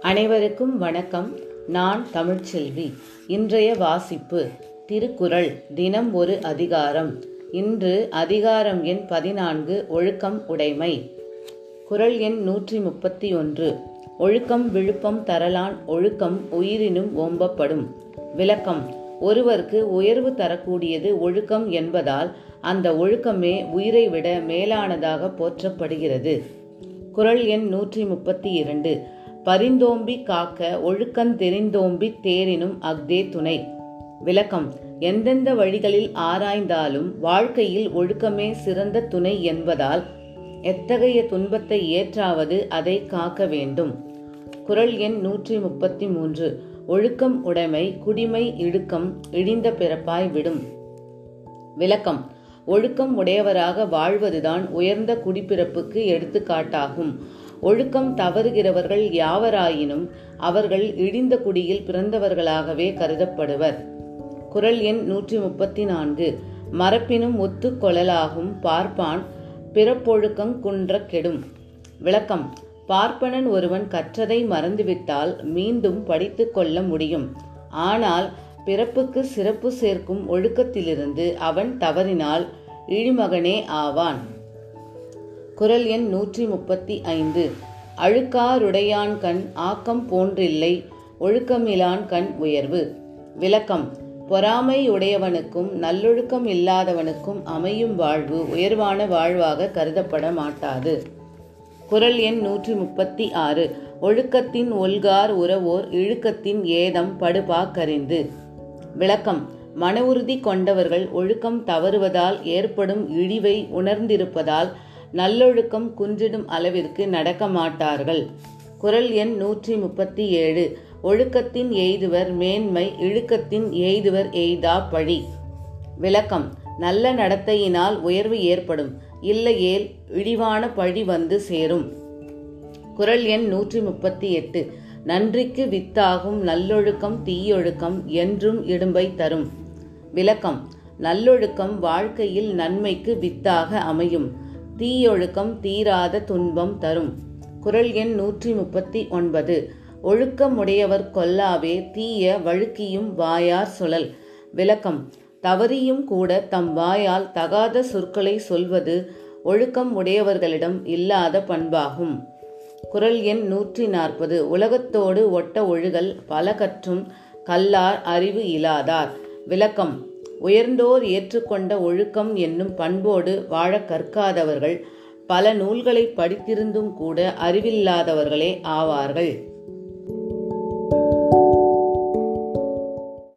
அனைவருக்கும் வணக்கம். நான் தமிழ்ச்செல்வி. இன்றைய வாசிப்பு திருக்குறள் தினம் ஒரு அதிகாரம். இன்று அதிகாரம் எண் பதினான்கு ஒழுக்கம் உடைமை. குறள் எண் நூற்றி முப்பத்தி ஒன்று. ஒழுக்கம் விழுப்பம் தரலான் ஒழுக்கம் உயிரினும் ஓம்பப்படும். விளக்கம் ஒருவருக்கு உயர்வு தரக்கூடியது ஒழுக்கம் என்பதால் அந்த ஒழுக்கமே உயிரை விட மேலானதாக போற்றப்படுகிறது. குறள் எண் நூற்றி முப்பத்தி இரண்டு. பரிந்தோம்பி காக்க ஒழுக்கந் தெரிந்தோம்பி தேரினும் அஃதே துணை. விளக்கம். எந்தெந்த வழிகளில் ஆராய்ந்தாலும் வாழ்க்கையில் ஒழுக்கமே சிறந்த துணை என்பதால் எத்தகைய துன்பத்தை ஏற்றாவது அதை காக்க வேண்டும். குறள் எண் நூற்றி முப்பத்தி மூன்று. ஒழுக்கம் உடைமை குடிமை இடுக்கம் இழிந்த பிறப்பாய் விடும். விளக்கம். ஒழுக்கம் உடையவராக வாழ்வதுதான் உயர்ந்த குடிப்பிறப்புக்கு எடுத்துக்காட்டாகும். ஒழுக்கம் தவறுகிறவர்கள் யாவராயினும் அவர்கள் இடிந்த குடியில் பிறந்தவர்களாகவே கருதப்படுவர். குறள் எண் நூற்றி முப்பத்தி நான்கு மரப்பினும் ஒத்து கொழலாகும் பார்ப்பான் பிறப்பொழுக்கங் குன்ற கெடும். விளக்கம். பார்ப்பனன் ஒருவன் கற்றதை மறந்துவிட்டால் மீண்டும் படித்து கொள்ள முடியும். ஆனால் பிறப்புக்கு சிறப்பு சேர்க்கும் ஒழுக்கத்திலிருந்து அவன் தவறினால் இழிமகனே ஆவான். குரல் எண் நூற்றி முப்பத்தி ஐந்து அழுக்காருடையான் கண் ஆக்கம் போன்றில்லை ஒழுக்கமிலான் கண் உயர்வு. விளக்கம் பொறாமை உடையவனுக்கும் நல்லொழுக்கம் இல்லாதவனுக்கும் அமையும் வாழ்வு உயர்வான வாழ்வாக கருதப்பட மாட்டாது. குரல் எண் நூற்றி முப்பத்தி ஆறு ஒழுக்கத்தின் ஒல்கார் உறவோர் இழுக்கத்தின் ஏதம் படுபாக்கறிந்து விளக்கம் மன உறுதி கொண்டவர்கள் ஒழுக்கம் தவறுவதால் ஏற்படும் இழிவை உணர்ந்திருப்பதால் நல்லொழுக்கம் குன்றிடும் அளவிற்கு நடக்க மாட்டார்கள் குரல் எண் நூற்றி முப்பத்தி ஏழு ஒழுக்கத்தின் எய்துவர் மேன்மை இழுக்கத்தின் எய்துவர் எய்தா பழி. விளக்கம். நல்ல நடத்தையினால் உயர்வு ஏற்படும். இல்லையேல் இழிவான பழி வந்து சேரும். குரல் எண் நூற்றி முப்பத்தி எட்டு நன்றிக்கு வித்தாகும் நல்லொழுக்கம் தீயொழுக்கம் என்றும் இடும்பை தரும். விளக்கம். நல்லொழுக்கம் வாழ்க்கையில் நன்மைக்கு வித்தாக அமையும். தீயொழுக்கம் தீராத துன்பம் தரும். குரல் எண் நூற்றி முப்பத்தி ஒன்பது ஒழுக்கமுடையவர் கொல்லாவே தீய வழுக்கியும் வாயார் சுழல். விளக்கம். தவறியும் கூட தம் வாயால் தகாத சொற்களை சொல்வது ஒழுக்கம் உடையவர்களிடம் இல்லாத பண்பாகும். குரல் எண் நூற்றி நாற்பது உலகத்தோடு ஒட்ட ஒழுகல் பல கற்றும் கல்லார் அறிவு இலாதார். விளக்கம். உயர்ந்தோர் ஏற்றுக்கொண்ட ஒழுக்கம் என்னும் பண்போடு வாழ கற்காதவர்கள் பல நூல்களை படித்திருந்தும் கூட அறிவில்லாதவர்களே ஆவார்கள்.